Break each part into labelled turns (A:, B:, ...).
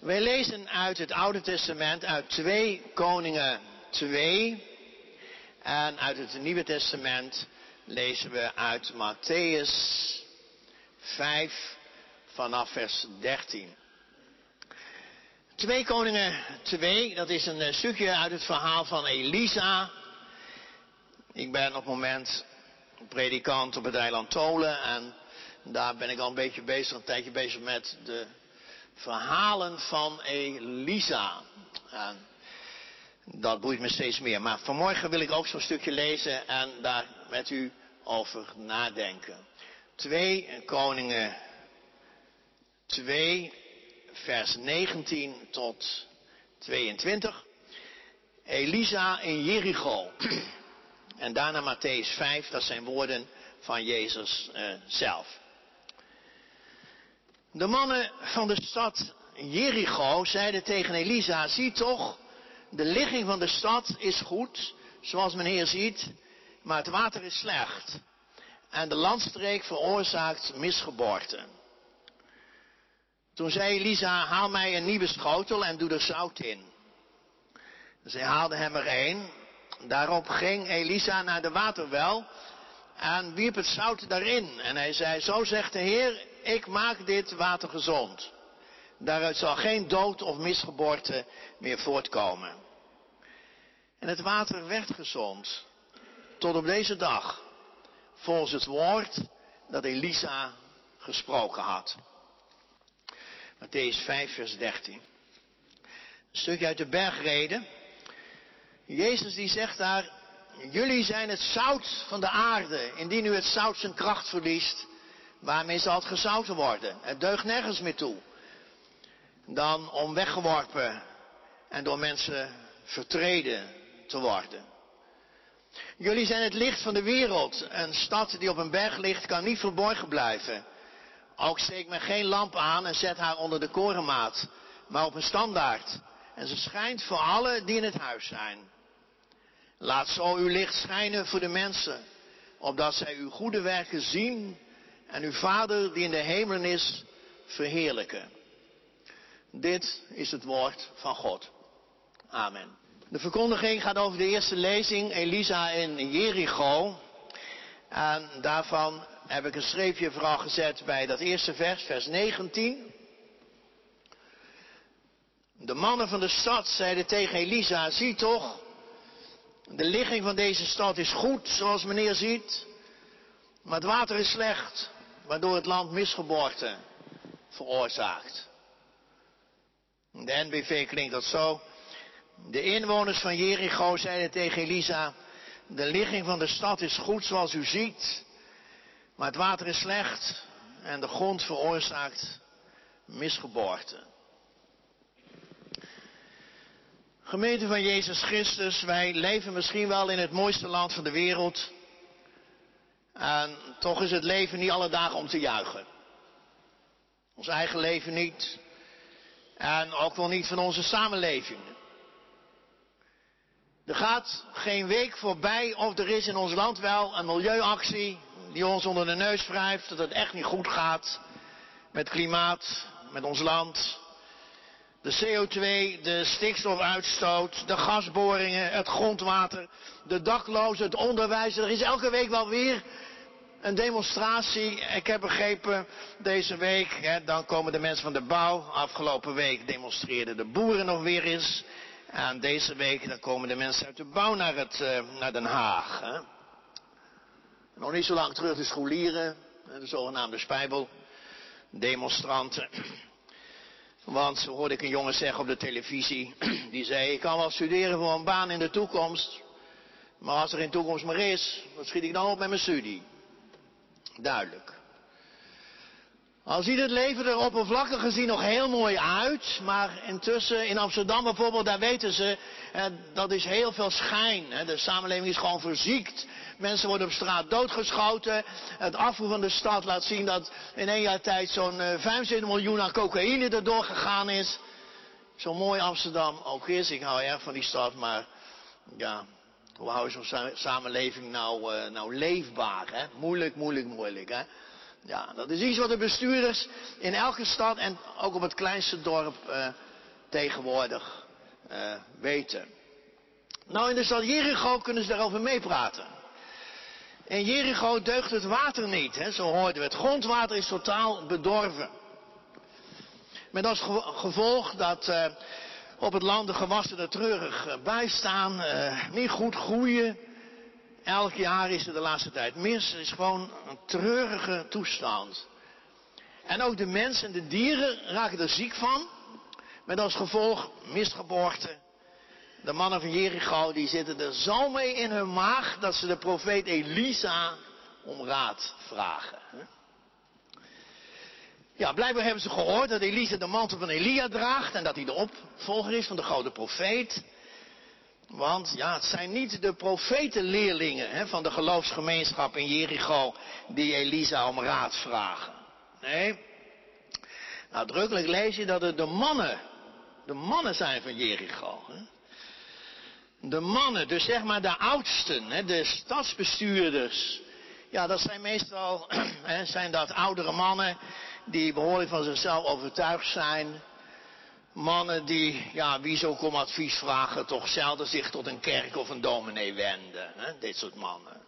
A: Wij lezen uit het Oude Testament, uit 2 Koningen 2. En uit het Nieuwe Testament lezen we uit Matthäus 5 vanaf vers 13. 2 Koningen 2, dat is een stukje uit het verhaal van Elisa. Ik ben op het moment predikant op het eiland Tolen en daar ben ik al een beetje bezig, een tijdje bezig met de verhalen van Elisa. Dat boeit me steeds meer. Maar vanmorgen wil ik ook zo'n stukje lezen en daar met u over nadenken. 2 Koningen 2, vers 19 tot 22. Elisa in Jericho. En daarna Matthäus 5, dat zijn woorden van Jezus uh, zelf. De mannen van de stad Jericho zeiden tegen Elisa, zie toch, de ligging van de stad is goed, zoals men ziet, maar het water is slecht. En de landstreek veroorzaakt misgeboorte. Toen zei Elisa, haal mij een nieuwe schotel en doe er zout in. Zij haalden hem er een. Daarop ging Elisa naar de waterwel en wierp het zout daarin. En hij zei, zo zegt de Heer, ik maak dit water gezond. Daaruit zal geen dood of misgeboorte meer voortkomen. En het water werd gezond. Tot op deze dag. Volgens het woord dat Elisa gesproken had. Matthäus 5, vers 13. Een stukje uit de bergreden. Jezus die zegt daar, jullie zijn het zout van de aarde. Indien u het zout zijn kracht verliest, waarmee zal het gezouten worden? Het deugt nergens meer toe. Dan om weggeworpen en door mensen vertreden te worden. Jullie zijn het licht van de wereld. Een stad die op een berg ligt kan niet verborgen blijven. Ook steekt men geen lamp aan en zet haar onder de korenmaat, maar op een standaard. En ze schijnt voor allen die in het huis zijn. Laat zo uw licht schijnen voor de mensen, opdat zij uw goede werken zien en uw Vader die in de hemelen is verheerlijken. Dit is het woord van God. Amen. De verkondiging gaat over de eerste lezing, Elisa in Jericho. En daarvan heb ik een streepje vooral gezet bij dat eerste vers, vers 19. De mannen van de stad zeiden tegen Elisa, zie toch, de ligging van deze stad is goed, zoals meneer ziet, maar het water is slecht, waardoor het land misgeboorte veroorzaakt. De NBV klinkt dat zo. De inwoners van Jericho zeiden tegen Elisa, de ligging van de stad is goed zoals u ziet, maar het water is slecht en de grond veroorzaakt misgeboorte. Gemeente van Jezus Christus, wij leven misschien wel in het mooiste land van de wereld. En toch is het leven niet alle dagen om te juichen. Ons eigen leven niet. En ook wel niet van onze samenleving. Er gaat geen week voorbij of er is in ons land wel een milieuactie die ons onder de neus wrijft dat het echt niet goed gaat met klimaat, met ons land. De CO2, de stikstofuitstoot, de gasboringen, het grondwater, de daklozen, het onderwijs. Er is elke week wel weer een demonstratie. Ik heb begrepen, deze week, hè, dan komen de mensen van de bouw. Afgelopen week demonstreerden de boeren nog weer eens. En deze week, dan komen de mensen uit de bouw naar, het, uh, naar Den Haag. Hè. Nog niet zo lang terug de scholieren, de zogenaamde spijbel, demonstranten. Want zo hoorde ik een jongen zeggen op de televisie, die zei, ik kan wel studeren voor een baan in de toekomst, maar als er geen toekomst meer is, wat schiet ik dan op met mijn studie? Duidelijk. Al ziet het leven er oppervlakkig gezien nog heel mooi uit, maar intussen in Amsterdam bijvoorbeeld, daar weten ze, eh, dat is heel veel schijn. De samenleving is gewoon verziekt. Mensen worden op straat doodgeschoten. Het afvoer van de stad laat zien dat in één jaar tijd zo'n uh, 75 miljoen aan cocaïne erdoor gegaan is. Zo mooi Amsterdam ook is. Ik hou erg van die stad, maar ja, hoe hou je zo'n samenleving nou, uh, nou leefbaar? Hè? Moeilijk, moeilijk, moeilijk. Hè? Ja, dat is iets wat de bestuurders in elke stad en ook op het kleinste dorp uh, tegenwoordig uh, weten. Nou, in de stad Jericho kunnen ze daarover meepraten. In Jericho deugt het water niet, hè? zo hoorden we. Het grondwater is totaal bedorven. Met als gevolg dat op het land de gewassen er treurig uh, bij staan, uh, niet goed groeien. Elk jaar is er de laatste tijd mis. Het is gewoon een treurige toestand. En ook de mensen en de dieren raken er ziek van. Met als gevolg misgeboorte. De mannen van Jericho die zitten er zo mee in hun maag dat ze de profeet Elisa om raad vragen. Ja, blijkbaar hebben ze gehoord dat Elisa de mantel van Elia draagt en dat hij de opvolger is van de grote profeet. Want ja, het zijn niet de profetenleerlingen hè, van de geloofsgemeenschap in Jericho die Elisa om raad vragen. Nee, nadrukkelijk lees je dat het de mannen, de mannen zijn van Jericho. Hè. De mannen, dus zeg maar de oudsten, hè, de stadsbestuurders. Ja, dat zijn meestal zijn dat oudere mannen die behoorlijk van zichzelf overtuigd zijn. Mannen die, ja, wie zo om advies vragen, toch zelden zich tot een kerk of een dominee wenden. Hè? Dit soort mannen.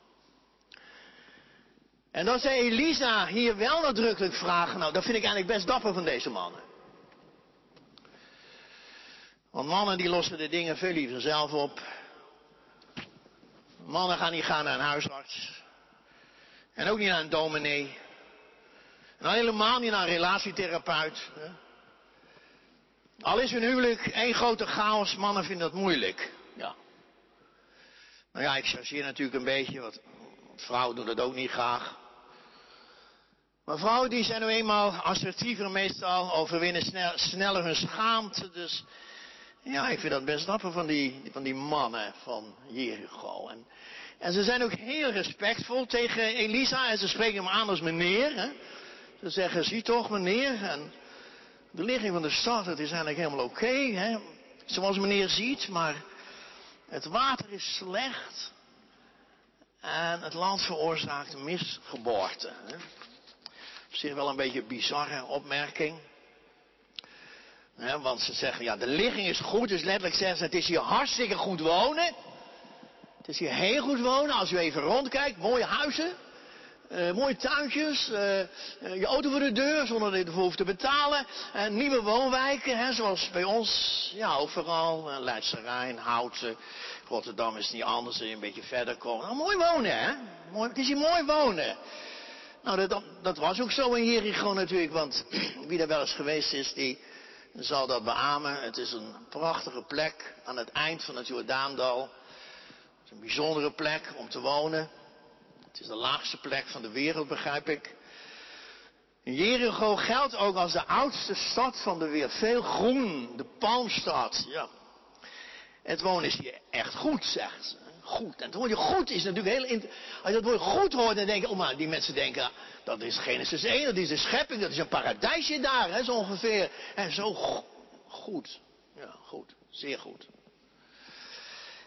A: En dan zei Elisa hier wel nadrukkelijk vragen. Nou, dat vind ik eigenlijk best dapper van deze mannen. Want mannen die lossen de dingen veel liever zelf op. Mannen gaan niet gaan naar een huisarts. En ook niet naar een dominee. En helemaal niet naar een relatietherapeut. Hè? Al is hun huwelijk één grote chaos, mannen vinden dat moeilijk. Ja. Nou ja, ik chargeer natuurlijk een beetje, want vrouwen doen dat ook niet graag. Maar vrouwen die zijn nu eenmaal assertiever meestal, overwinnen snel, sneller hun schaamte. Dus ja, ik vind dat best dapper van die, van die mannen van Jericho. En, en ze zijn ook heel respectvol tegen Elisa en ze spreken hem aan als meneer. Hè. Ze zeggen, zie toch meneer, en de ligging van de stad, het is eigenlijk helemaal oké, zoals meneer ziet, maar het water is slecht en het land veroorzaakt misgeboorte. Hè. Op zich wel een beetje een bizarre opmerking. want ze zeggen, ja, de ligging is goed, dus letterlijk zeggen ze, het is hier hartstikke goed wonen. Het is hier heel goed wonen, als u even rondkijkt, mooie huizen. Uh, mooie tuintjes, uh, je auto voor de deur zonder dat je ervoor hoeft te betalen. En nieuwe woonwijken, hè, zoals bij ons, ja, overal. Uh, Leidse Rijn, Houten, Rotterdam is niet anders, een beetje verder komen. Nou, mooi wonen, hè? Mooi, het is hier mooi wonen. Nou, dat, dat was ook zo in Jericho natuurlijk, want wie daar wel eens geweest is, die zal dat beamen. Het is een prachtige plek aan het eind van het Jordaandal. Het is een bijzondere plek om te wonen. Het is de laagste plek van de wereld, begrijp ik. Jericho geldt ook als de oudste stad van de wereld. Veel groen, de palmstad. Ja. Het wonen is hier echt goed, zegt ze. Goed. En het woordje goed is natuurlijk heel... Als je dat woord goed hoort, dan denk je... Oh, maar die mensen denken... Dat is Genesis 1, dat is de schepping, dat is een paradijsje daar, hè, zo ongeveer. En zo goed. Ja, goed. Zeer goed.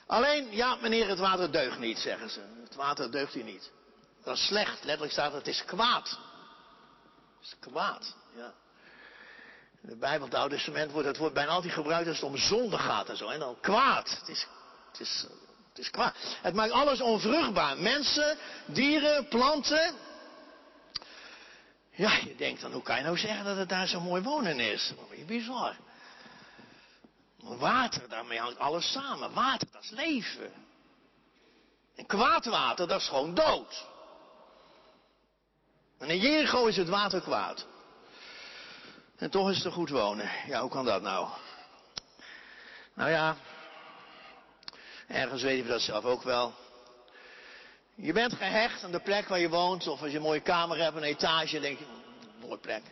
A: Alleen, ja, meneer, het water deugt niet, zeggen ze. Het water deugt hier niet. Dat is slecht. Letterlijk staat het is kwaad. Het is kwaad, ja. In de Bijbel, het Oude Testament, wordt het woord bijna altijd gebruikt als het om zonde gaat en zo. En dan kwaad. Het is, het is, het is kwaad. Het maakt alles onvruchtbaar. Mensen, dieren, planten. Ja, je denkt dan, hoe kan je nou zeggen dat het daar zo mooi wonen is? Dat is bizar. Water, daarmee hangt alles samen. Water, dat is leven. En kwaad water, dat is gewoon dood. En in Jericho is het water kwaad. En toch is het er goed wonen. Ja, hoe kan dat nou? Nou ja, ergens weten we dat zelf ook wel. Je bent gehecht aan de plek waar je woont, of als je een mooie kamer hebt, een etage, denk je, mooie plek.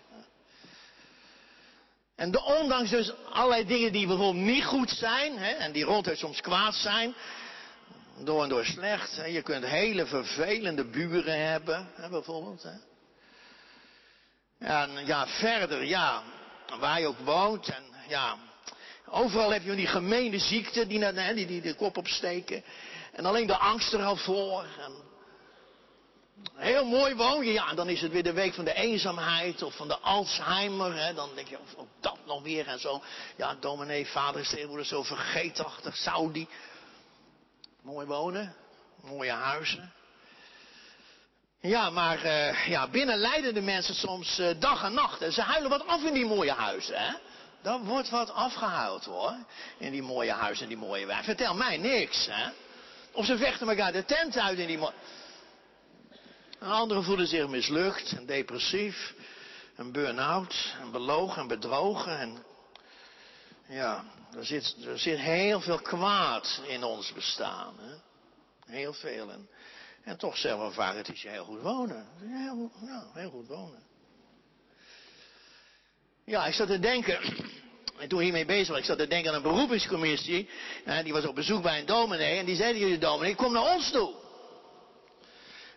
A: En de, ondanks dus allerlei dingen die bijvoorbeeld niet goed zijn, hè, en die ronduit soms kwaad zijn, door en door slecht. Je kunt hele vervelende buren hebben, hè, bijvoorbeeld. Hè. En ja, verder, ja, waar je ook woont. En ja, overal heb je die gemeene ziekte die, die, die, die de kop opsteken. En alleen de angst er al voor. En Heel mooi woon je, ja, dan is het weer de week van de eenzaamheid of van de Alzheimer. Hè. Dan denk je, of, dat nog weer en zo. Ja, dominee, vader is tegenwoordig zo vergeetachtig, Saudi. Mooi wonen, mooie huizen. Ja, maar uh, ja, binnen lijden de mensen soms uh, dag en nacht. En ze huilen wat af in die mooie huizen. Daar wordt wat afgehuild, hoor. In die mooie huizen en die mooie wijk. Vertel mij niks, hè. Of ze vechten elkaar de tent uit in die mooie... Anderen voelen zich mislukt en depressief. En burn-out en belogen en bedrogen. En ja, er zit, er zit heel veel kwaad in ons bestaan. Hè? Heel veel. En, toch zeggen we vaak, het is heel goed wonen. Heel, ja, heel goed wonen. Ja, ik zat te denken, en toen hiermee bezig was, ik zat te denken aan een beroepingscommissie. Die was op bezoek bij een dominee. En die zei tegen de dominee, kom naar ons toe.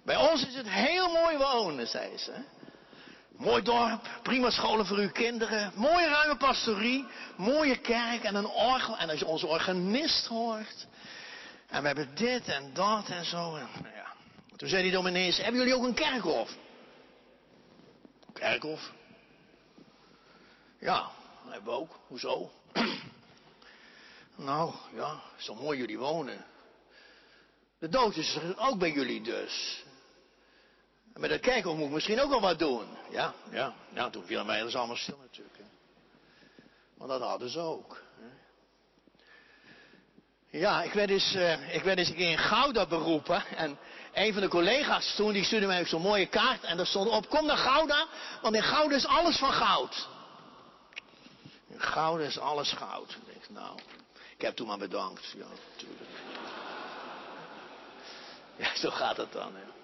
A: Bij ons is het heel mooi wonen, zei ze. Mooi dorp, prima scholen voor uw kinderen, mooie ruime pastorie, mooie kerk en een orgel. En als je onze organist hoort, en we hebben dit en dat en zo. En, nou ja. Toen zei die dominee, hebben jullie ook een kerkhof? Kerkhof? Ja, hebben we ook. Hoezo? nou, ja, zo mooi jullie wonen. De dood is er ook bij jullie dus. En met dat kerkhof moet ik misschien ook wel wat doen. Ja, ja. Ja, toen vielen mij dat allemaal stil natuurlijk. Hè. Maar dat hadden ze ook. Hè. Ja, ik werd, eens, uh, ik werd eens in Gouda beroepen. En een van de collega's toen, die stuurde mij zo'n mooie kaart. En daar stond op, kom naar Gouda, want in Gouda is alles van goud. In Gouda is alles goud. Ik nou, ik heb toen maar bedankt. Ja, natuurlijk. Ja, zo gaat het dan. Hè.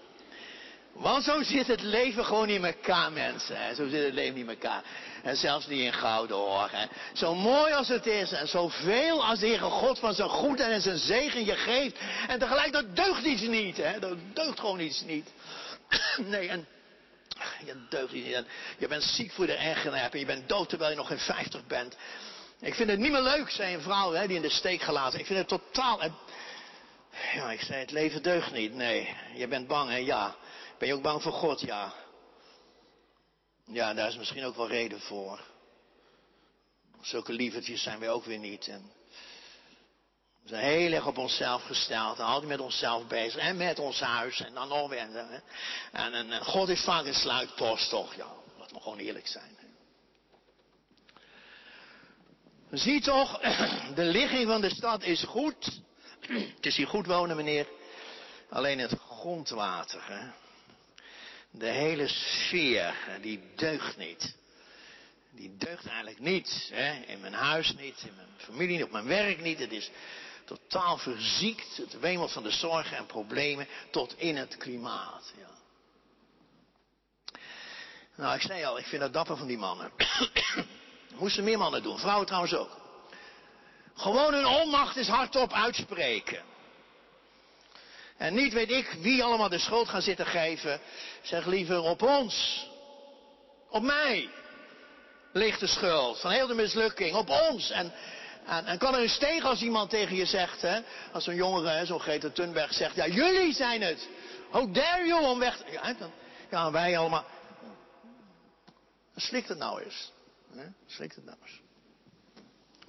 A: Want zo zit het leven gewoon in elkaar, mensen. Hè. Zo zit het leven in elkaar. En zelfs niet in gouden. Hè. Zo mooi als het is en zoveel als de Heere God van zijn goed en zijn zegen je geeft. En tegelijk, dat deugt iets niet. Hè. Dat deugt gewoon iets niet. nee, en je deugt niet. Je bent ziek voor de ergenaar en je bent dood terwijl je nog geen 50 bent. Ik vind het niet meer leuk, zei een vrouw hè, die in de steek gelaten. Ik vind het totaal... Ja, ik zei, het leven deugt niet. Nee, je bent bang, hè? Ja. Ben je ook bang voor God? Ja. Ja, daar is misschien ook wel reden voor. Zulke lievertjes zijn wij ook weer niet. En we zijn heel erg op onszelf gesteld. En altijd met onszelf bezig. En met ons huis. En dan nog weer. En, en, en God is vaak een sluitpost, toch? Ja, laat me gewoon eerlijk zijn. Zie toch, de ligging van de stad is goed. Het is hier goed wonen, meneer. Alleen het grondwater. Hè? De hele sfeer, die deugt niet. Die deugt eigenlijk niet. Hè? In mijn huis niet, in mijn familie niet, op mijn werk niet. Het is totaal verziekt. Het wemelt van de zorgen en problemen tot in het klimaat. Ja. Nou, ik zei al, ik vind dat dapper van die mannen. Moesten meer mannen doen, vrouwen trouwens ook. Gewoon hun onmacht is hardop uitspreken. En niet weet ik wie allemaal de schuld gaan zitten geven. Zeg liever op ons. Op mij ligt de schuld van heel de mislukking. Op ons. En, en, kan er eens tegen als iemand tegen je zegt, hè, als zo'n jongere, zo'n Greta Thunberg zegt, ja jullie zijn het. How dare you om weg te... Ja wij allemaal. Slikt het nou eens. Hè? Slikt het nou eens.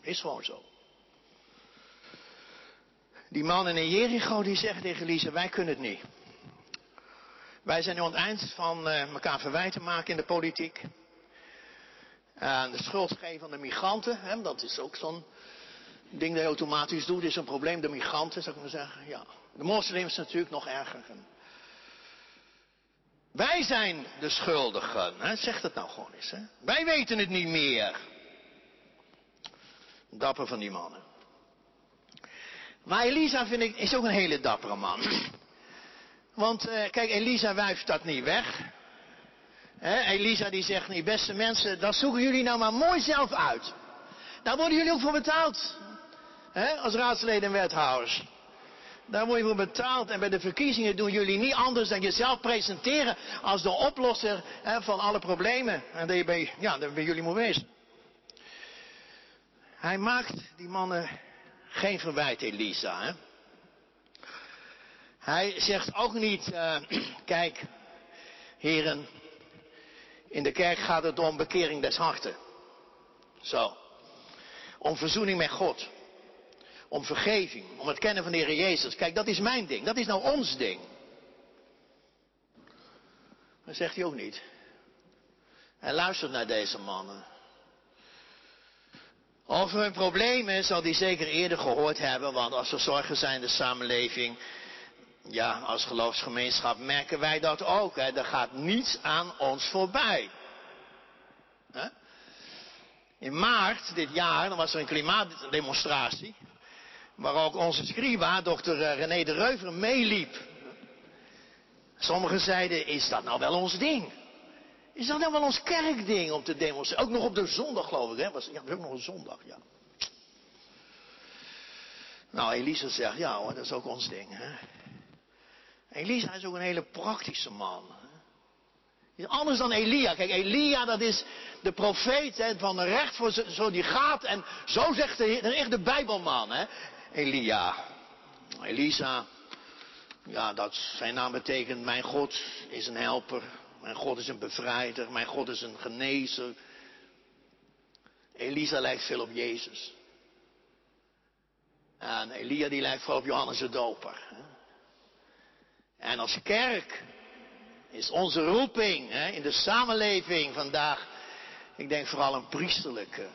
A: Is gewoon zo. Die mannen in Jericho die zeggen tegen Elisa, wij kunnen het niet. Wij zijn nu aan het eind van uh, elkaar verwijten maken in de politiek. En de schuld geven aan de migranten, hè, dat is ook zo'n ding dat je automatisch doet, is een probleem. De migranten, zou ik maar zeggen. Ja. De moslims natuurlijk nog erger. Wij zijn de schuldigen. Hè? Zeg dat nou gewoon eens. Hè? Wij weten het niet meer. Dapper van die mannen. Maar Elisa vind ik, is ook een hele dappere man. Want uh, kijk, Elisa wuift dat niet weg. Elisa die zegt niet, beste mensen, dat zoeken jullie nou maar mooi zelf uit. Daar worden jullie ook voor betaald. Als raadsleden en wethouders. Daar word je voor betaald. En bij de verkiezingen doen jullie niet anders dan jezelf presenteren als de oplosser van alle problemen. En dat je ja, jullie moet wezen. Hij maakt die mannen geen verwijt, Elisa. Hè? Hij zegt ook niet, uh, kijk, Heren, in de kerk gaat het om bekering des harten. Zo. Om verzoening met God. Om vergeving. Om het kennen van de Heer Jezus. Kijk, dat is mijn ding. Dat is nou ons ding. Dat zegt hij ook niet. Hij luistert naar deze mannen. Over hun problemen zal hij zeker eerder gehoord hebben, want als er zorgen zijn in de samenleving, ja, als geloofsgemeenschap merken wij dat ook. Hè. Er gaat niets aan ons voorbij. In maart dit jaar, was er een klimaatdemonstratie, waar ook onze scriba, dokter eh, René de Reuver, meeliep. Sommigen zeiden, is dat nou wel ons ding? Is dat nou wel ons kerkding om te demonstreren? Ook nog op de zondag, geloof ik, hè? Was, ja, ook nog een zondag, ja. Nou, Elisa zegt, ja hoor, dat is ook ons ding, hè. Elisa is ook een hele praktische man. Is anders dan Elia. Kijk, Elia dat is de profeet hè, van recht voor zo die gaat. En zo zegt de, echt de Bijbelman. Hè. Elia. Elisa. Ja, dat zijn naam betekent mijn God is een helper. Mijn God is een bevrijder. Mijn God is een genezer. Elisa lijkt veel op Jezus. En Elia die lijkt vooral op Johannes de Doper. En als kerk is onze roeping in de samenleving vandaag, ik denk vooral een priesterlijke.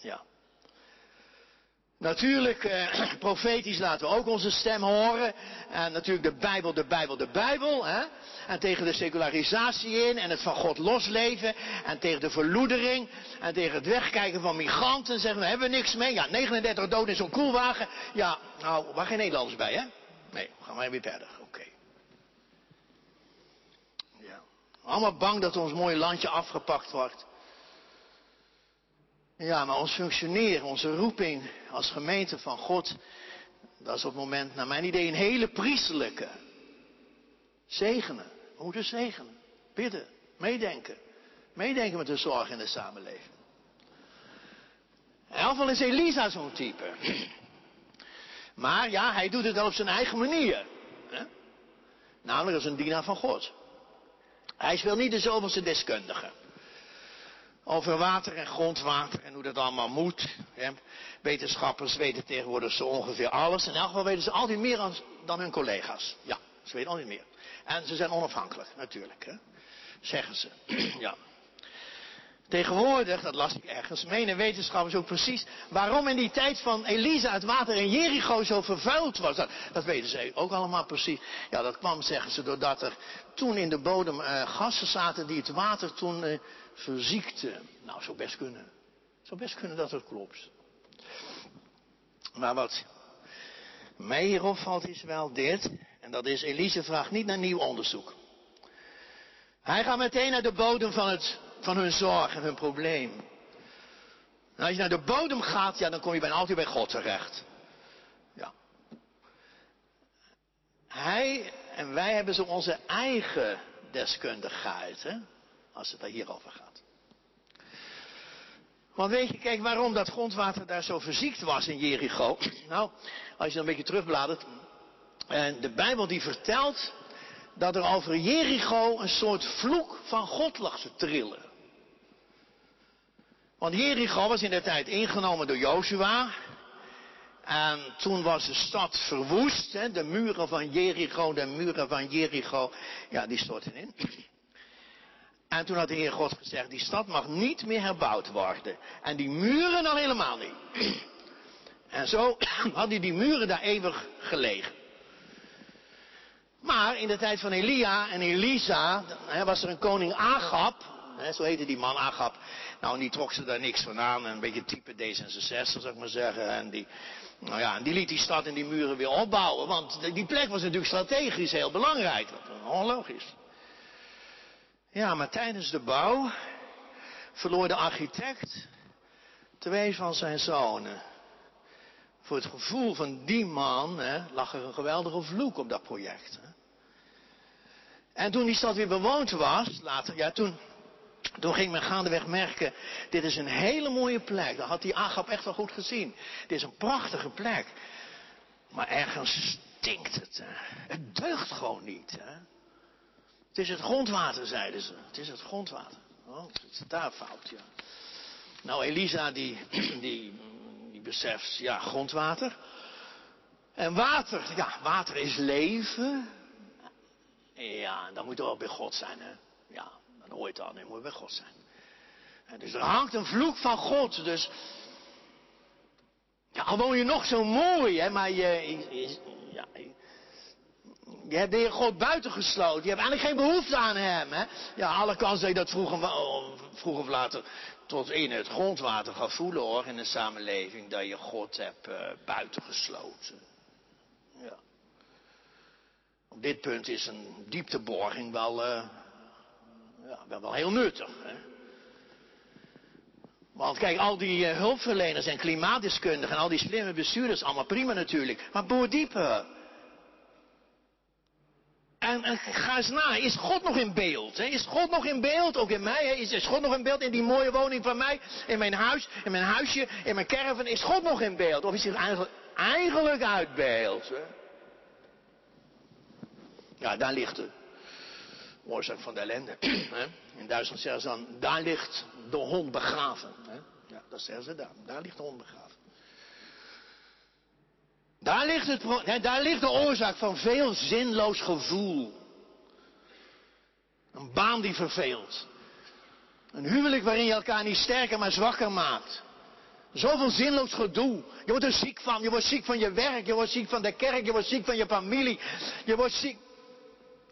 A: Ja. Natuurlijk, eh, profetisch laten we ook onze stem horen. En natuurlijk de Bijbel, de Bijbel, de Bijbel. Hè? En tegen de secularisatie in en het van God losleven. En tegen de verloedering. En tegen het wegkijken van migranten. Zeggen we, hebben we niks mee. Ja, 39 doden in zo'n koelwagen. Ja, nou, waar geen Nederlanders bij, hè? Nee, gaan we weer verder. Oké. Ja. Allemaal bang dat ons mooie landje afgepakt wordt. Ja, maar ons functioneren, onze roeping als gemeente van God, dat is op het moment, naar mijn idee, een hele priestelijke. Zegenen. We moeten zegenen. Bidden. Meedenken. Meedenken met de zorg in de samenleving. In geval is Elisa zo'n type. Maar ja, hij doet het wel op zijn eigen manier. Namelijk als een dienaar van God. Hij is wel niet de zoveelste deskundige. Over water en grondwater en hoe dat allemaal moet. Hè. Wetenschappers weten tegenwoordig zo ongeveer alles. In elk geval weten ze altijd meer dan hun collega's. Ja, ze weten altijd meer. En ze zijn onafhankelijk, natuurlijk. Hè. Zeggen ze. ja. Tegenwoordig, dat las ik ergens, menen wetenschappers ook precies waarom in die tijd van Elisa het water in Jericho zo vervuild was. Dat, weten ze ook allemaal precies. Ja, dat kwam, zeggen ze, doordat er toen in de bodem uh, gassen zaten die het water toen uh, verziekten. Nou, zou best kunnen. Zou best kunnen dat het klopt. Maar wat mij hier opvalt is wel dit. En dat is, Elise vraagt niet naar nieuw onderzoek. Hij gaat meteen naar de bodem van, het, van hun zorg en hun probleem. En als je naar de bodem gaat, ja, dan kom je bijna altijd bij God terecht. Ja. Hij en wij hebben zo onze eigen deskundigheid, hè, als het daar hierover gaat. Want weet je, kijk waarom dat grondwater daar zo verziekt was in Jericho. Nou, als je dan een beetje terugbladert. En de Bijbel die vertelt dat er over Jericho een soort vloek van God lag te trillen. Want Jericho was in de tijd ingenomen door Joshua. En toen was de stad verwoest. Hè, de muren van Jericho, de muren van Jericho, ja, die stortten in. En toen had de Heer God gezegd, die stad mag niet meer herbouwd worden. En die muren dan helemaal niet. En zo hadden die muren daar eeuwig gelegen. Maar in de tijd van Elia en Elisa was er een koning Agab. Zo heette die man Agab. Nou, en die trok ze daar niks van aan. Een beetje type D66, zou ik maar zeggen. En die, nou ja, en die liet die stad en die muren weer opbouwen. Want die plek was natuurlijk strategisch heel belangrijk. Onlogisch. Ja, maar tijdens de bouw verloor de architect twee van zijn zonen. Voor het gevoel van die man hè, lag er een geweldige vloek op dat project. Hè. En toen die stad weer bewoond was, later, ja, toen, toen ging men gaandeweg merken, dit is een hele mooie plek. Dat had die Agap echt wel goed gezien. Dit is een prachtige plek. Maar ergens stinkt het. Het deugt gewoon niet. Hè. Het is het grondwater, zeiden ze. Het is het grondwater. Oh, het is daar fout, ja. Nou, Elisa die, die, die beseft, ja, grondwater. En water, ja, water is leven. Ja, dan moet wel bij God zijn, hè. Je het al, dan moet je bij God zijn. En dus er hangt een vloek van God, dus... Ja, al je nog zo mooi, hè, maar je, ja, je hebt de God buitengesloten. Je hebt eigenlijk geen behoefte aan Hem. Hè? Ja, alle kans dat je dat vroeg, vroeg of later tot in het grondwater gaat voelen hoor. In een samenleving dat je God hebt uh, buitengesloten. Ja. Op dit punt is een diepteborging wel, uh, ja, wel, wel heel nuttig. Hè? Want kijk, al die uh, hulpverleners en klimaatdeskundigen en al die slimme bestuurders, allemaal prima natuurlijk. Maar boor dieper. En, en, ga eens na, is God nog in beeld? Hè? Is God nog in beeld? Ook in mij? Hè? Is, is, God nog in beeld in die mooie woning van mij? In mijn huis, in mijn huisje, in mijn caravan? Is God nog in beeld? Of is hij eigenlijk, eigenlijk uit beeld? Ja, daar ligt de oorzaak van de ellende. In Duitsland zeggen ze dan, daar ligt de hond begraven. Ja, dat zeggen ze daar. Daar ligt de hond begraven. Daar ligt, het, daar ligt de oorzaak van veel zinloos gevoel. Een baan die verveelt. Een huwelijk waarin je elkaar niet sterker maar zwakker maakt. Zoveel zinloos gedoe. Je wordt er ziek van. Je wordt ziek van je werk. Je wordt ziek van de kerk. Je wordt ziek van je familie. Je wordt ziek.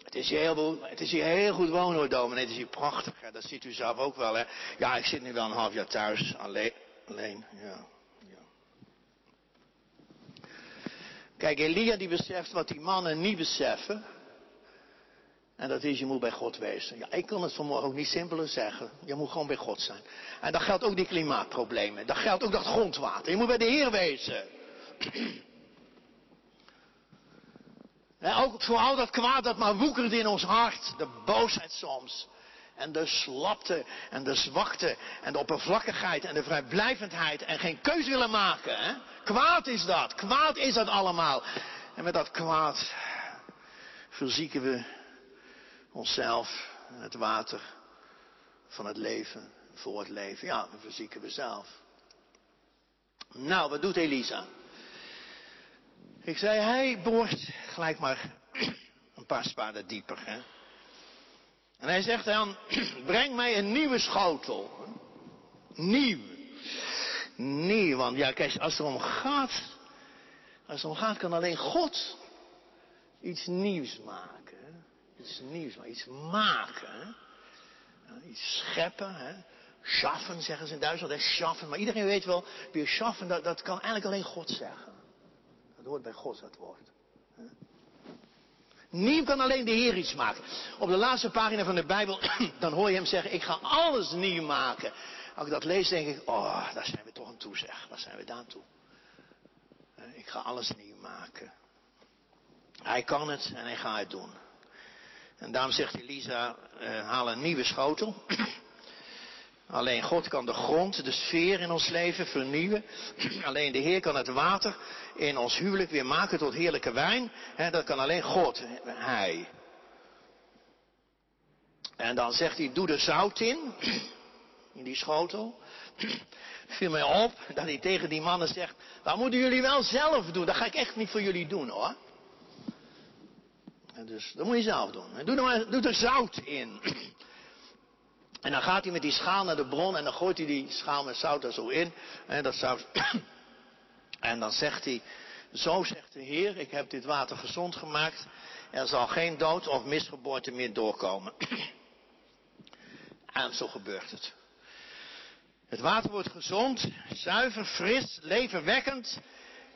A: Het is hier heel, goed wonen hoor, dominee. Het is hier prachtig. Hè? Dat ziet u zelf ook wel, hè. Ja, ik zit nu wel een half jaar thuis. Alleen. alleen ja. Kijk, Elia die beseft wat die mannen niet beseffen. En dat is, je moet bij God wezen. Ja, ik kan het vanmorgen ook niet simpeler zeggen. Je moet gewoon bij God zijn. En dat geldt ook die klimaatproblemen. Dat geldt ook dat grondwater. Je moet bij de Heer wezen. Ook vooral dat kwaad dat maar woekert in ons hart. De boosheid soms. En de slapte en de zwakte en de oppervlakkigheid en de vrijblijvendheid en geen keuze willen maken. Kwaad is dat. Kwaad is dat allemaal. En met dat kwaad verzieken we onszelf en het water van het leven voor het leven. Ja, we verzieken we zelf. Nou, wat doet Elisa? Ik zei, hij boort gelijk maar een paar spaden dieper. Hè? En hij zegt dan, breng mij een nieuwe schotel. Nieuw. Nieuw, want ja, kijk, als het erom gaat, als het om gaat, kan alleen God iets nieuws maken. Iets nieuws, iets maken. Iets scheppen. Hè? Schaffen zeggen ze in Duitsland, hè? schaffen. Maar iedereen weet wel, weer schaffen, dat, dat kan eigenlijk alleen God zeggen. Hoort bij God, dat woord. Nieuw kan alleen de Heer iets maken. Op de laatste pagina van de Bijbel, dan hoor je hem zeggen, ik ga alles nieuw maken. Als ik dat lees, denk ik, oh, daar zijn we toch aan toe, zeg. Waar zijn we daar toe? Ik ga alles nieuw maken. Hij kan het en hij gaat het doen. En daarom zegt Elisa, uh, haal een nieuwe schotel. Alleen God kan de grond, de sfeer in ons leven vernieuwen. Alleen de Heer kan het water in ons huwelijk weer maken tot heerlijke wijn. dat kan alleen God, Hij. En dan zegt hij, doe er zout in, in die schotel. Viel mij op dat hij tegen die mannen zegt, dat moeten jullie wel zelf doen. Dat ga ik echt niet voor jullie doen hoor. Dus dat moet je zelf doen. Doe er, maar, doe er zout in. En dan gaat hij met die schaal naar de bron en dan gooit hij die schaal met zout er zo in. En, dat zout... en dan zegt hij, zo zegt de Heer, ik heb dit water gezond gemaakt. Er zal geen dood of misgeboorte meer doorkomen. en zo gebeurt het. Het water wordt gezond, zuiver, fris, levenwekkend.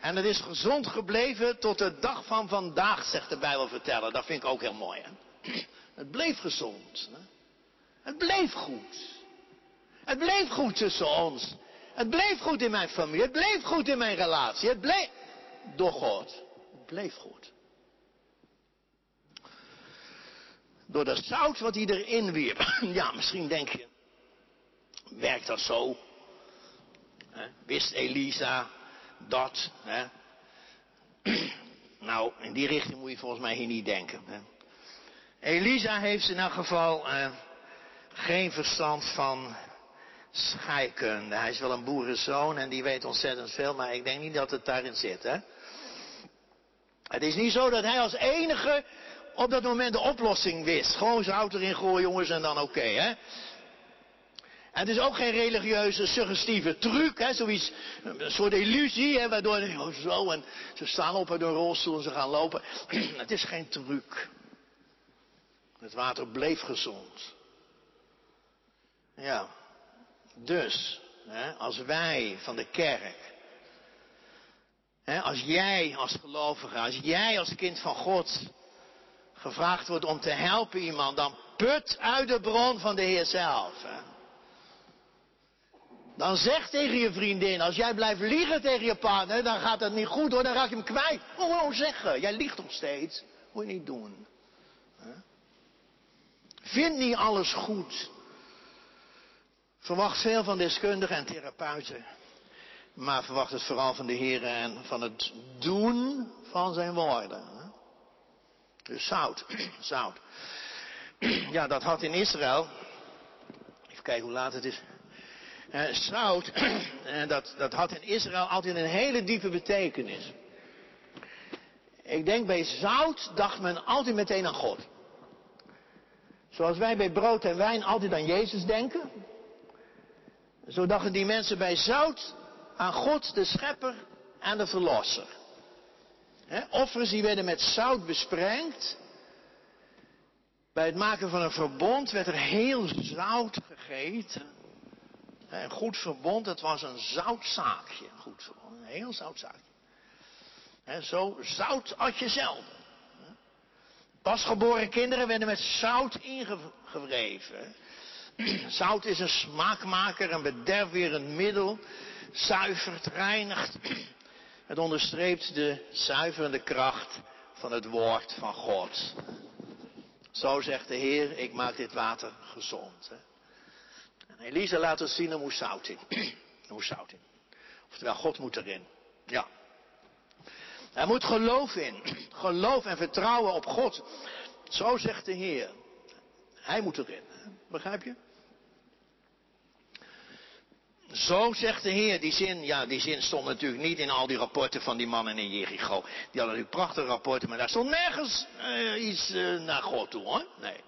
A: En het is gezond gebleven tot de dag van vandaag, zegt de Bijbel vertellen. Dat vind ik ook heel mooi. Hè? Het bleef gezond. Hè? Het bleef goed. Het bleef goed tussen ons. Het bleef goed in mijn familie. Het bleef goed in mijn relatie. Het bleef door God. Het bleef goed. Door dat zout wat hij erin wierp. Ja, misschien denk je, werkt dat zo? Wist Elisa dat? Nou, in die richting moet je volgens mij hier niet denken. Elisa heeft in elk geval uh, geen verstand van scheikunde. Hij is wel een boerenzoon en die weet ontzettend veel, maar ik denk niet dat het daarin zit. Hè? Het is niet zo dat hij als enige op dat moment de oplossing wist. Gewoon zout erin gooien, jongens, en dan oké, hè. Het is ook geen religieuze suggestieve truc, hè, zoiets, een soort illusie, hè, waardoor oh, zo en ze staan op uit een rolstoel en ze gaan lopen. het is geen truc. Het water bleef gezond. Ja, dus, hè, als wij van de kerk als jij als gelovige, als jij als kind van God gevraagd wordt om te helpen iemand, dan put uit de bron van de Heer zelf. Dan zeg tegen je vriendin, als jij blijft liegen tegen je partner, dan gaat het niet goed hoor, dan raak je hem kwijt. Gewoon zeggen, jij liegt nog steeds. Moet je niet doen. Vind niet alles goed. Verwacht veel van deskundigen en therapeuten. Maar verwacht het vooral van de Heer en van het doen van zijn woorden. Dus zout, zout. Ja, dat had in Israël. Even kijken hoe laat het is. Uh, zout, uh, dat, dat had in Israël altijd een hele diepe betekenis. Ik denk bij zout dacht men altijd meteen aan God. Zoals wij bij brood en wijn altijd aan Jezus denken. Zo dachten die mensen bij zout aan God, de schepper en de verlosser. He, offers die werden met zout besprengd. Bij het maken van een verbond werd er heel zout gegeten. Een goed verbond, dat was een zoutzaakje. Een goed verbond, een heel zoutzaakje. He, zo zout als je zelf. Pasgeboren kinderen werden met zout ingewreven. Zout is een smaakmaker, een bederfwerend middel zuivert, reinigt. Het onderstreept de zuiverende kracht van het woord van God. Zo zegt de Heer, ik maak dit water gezond. En Elisa laat ons zien, er zout in. Er zout in. Oftewel, God moet erin. Ja. Er moet geloof in. Geloof en vertrouwen op God. Zo zegt de Heer. Hij moet erin. Begrijp je? Zo zegt de Heer, die zin, ja, die zin stond natuurlijk niet in al die rapporten van die mannen in Jericho. Die hadden natuurlijk prachtige rapporten, maar daar stond nergens uh, iets uh, naar God toe, hoor. Nee.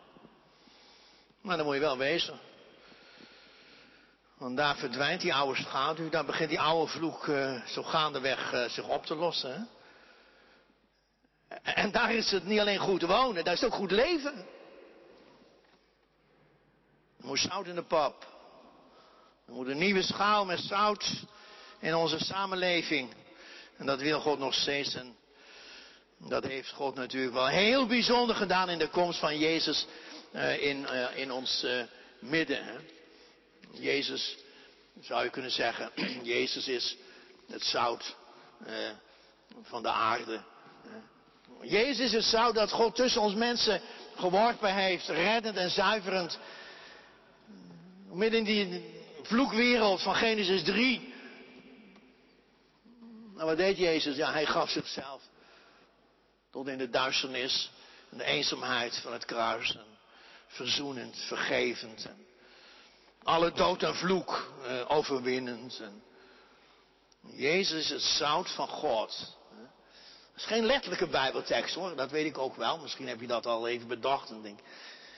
A: Maar dan moet je wel wezen. Want daar verdwijnt die oude schaduw, daar begint die oude vloek uh, zo gaandeweg zich op te lossen. En daar is het niet alleen goed wonen, daar is het ook goed leven. Je moet zout in de pap. Er moet een nieuwe schaal met zout in onze samenleving. En dat wil God nog steeds. En dat heeft God natuurlijk wel heel bijzonder gedaan in de komst van Jezus uh, in, uh, in ons uh, midden. Hè. Jezus, zou je kunnen zeggen, Jezus is het zout van de aarde. Jezus is het zout dat God tussen ons mensen geworpen heeft, reddend en zuiverend. Midden in die vloekwereld van Genesis 3. Nou, wat deed Jezus? Ja, hij gaf zichzelf tot in de duisternis en de eenzaamheid van het kruis. En verzoenend, vergevend. En alle dood en vloek eh, overwinnend. En Jezus is het zout van God. Dat is geen letterlijke Bijbeltekst hoor, dat weet ik ook wel. Misschien heb je dat al even bedacht en denk,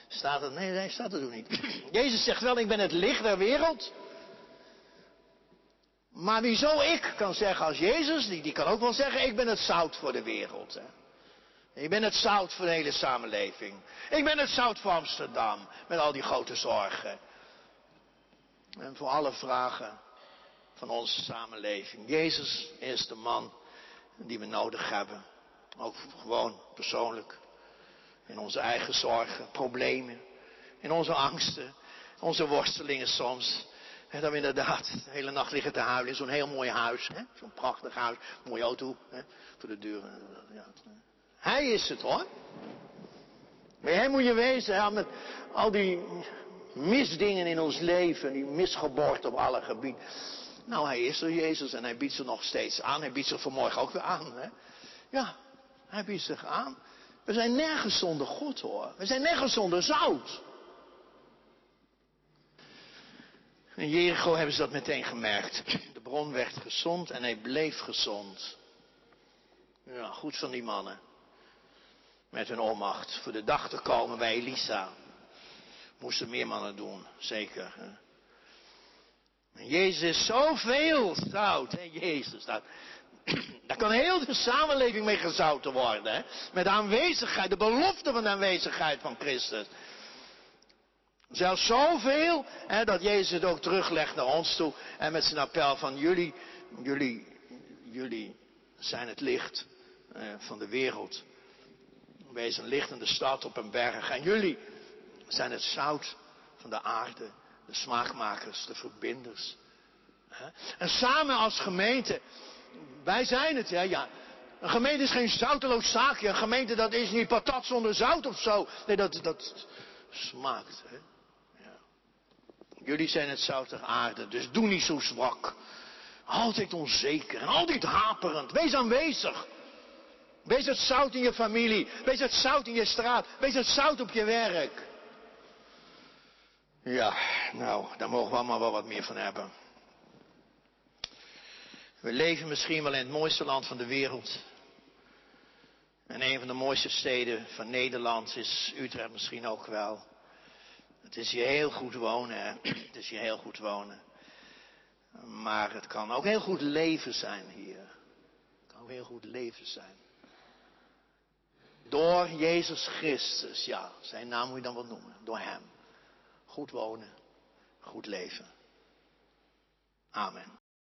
A: Staat het? Nee, nee, staat het ook niet. Jezus zegt wel, ik ben het licht der wereld. Maar wie zo ik kan zeggen als Jezus, die, die kan ook wel zeggen, ik ben het zout voor de wereld. Hè. Ik ben het zout voor de hele samenleving. Ik ben het zout voor Amsterdam, met al die grote zorgen. En voor alle vragen van onze samenleving. Jezus is de man die we nodig hebben. Ook gewoon persoonlijk. In onze eigen zorgen, problemen. In onze angsten, onze worstelingen soms. En we inderdaad de hele nacht liggen te huilen in zo'n heel mooi huis. Zo'n prachtig huis, mooie auto hè? voor de deur. Ja. Hij is het hoor. Bij hem moet je wezen, ja, met al die misdingen in ons leven, die misgeboorte op alle gebieden. Nou, hij is er, Jezus, en hij biedt ze nog steeds aan. Hij biedt ze vanmorgen ook weer aan. Hè? Ja, hij biedt zich aan. We zijn nergens zonder God hoor. We zijn nergens zonder zout. In Jericho hebben ze dat meteen gemerkt. De bron werd gezond en hij bleef gezond. Ja, goed van die mannen. Met hun onmacht. Voor de dag te komen bij Elisa. Moesten meer mannen doen, zeker. En Jezus zoveel zout. Hè? Jezus, dat, daar kan heel de samenleving mee gezouten worden. Hè? Met de aanwezigheid, de belofte van de aanwezigheid van Christus. Zelfs zoveel hè, dat Jezus het ook teruglegt naar ons toe. En met zijn appel van jullie, jullie, jullie zijn het licht eh, van de wereld. Wees een lichtende stad op een berg. En jullie zijn het zout van de aarde. De smaakmakers, de verbinders. En samen als gemeente, wij zijn het, hè, ja. Een gemeente is geen zouteloos zaakje. Een gemeente dat is niet patat zonder zout of zo. Nee, dat, dat smaakt. Hè. Ja. Jullie zijn het zout der aarde, dus doe niet zo zwak. Altijd onzeker en altijd haperend. Wees aanwezig. Wees het zout in je familie. Wees het zout in je straat. Wees het zout op je werk. Ja, nou, daar mogen we allemaal wel wat meer van hebben. We leven misschien wel in het mooiste land van de wereld. En een van de mooiste steden van Nederland is Utrecht misschien ook wel. Het is hier heel goed wonen, hè? Het is hier heel goed wonen. Maar het kan ook heel goed leven zijn hier. Het kan ook heel goed leven zijn. Door Jezus Christus, ja, zijn naam moet je dan wel noemen. Door Hem. Goed wonen, goed leven. Amen.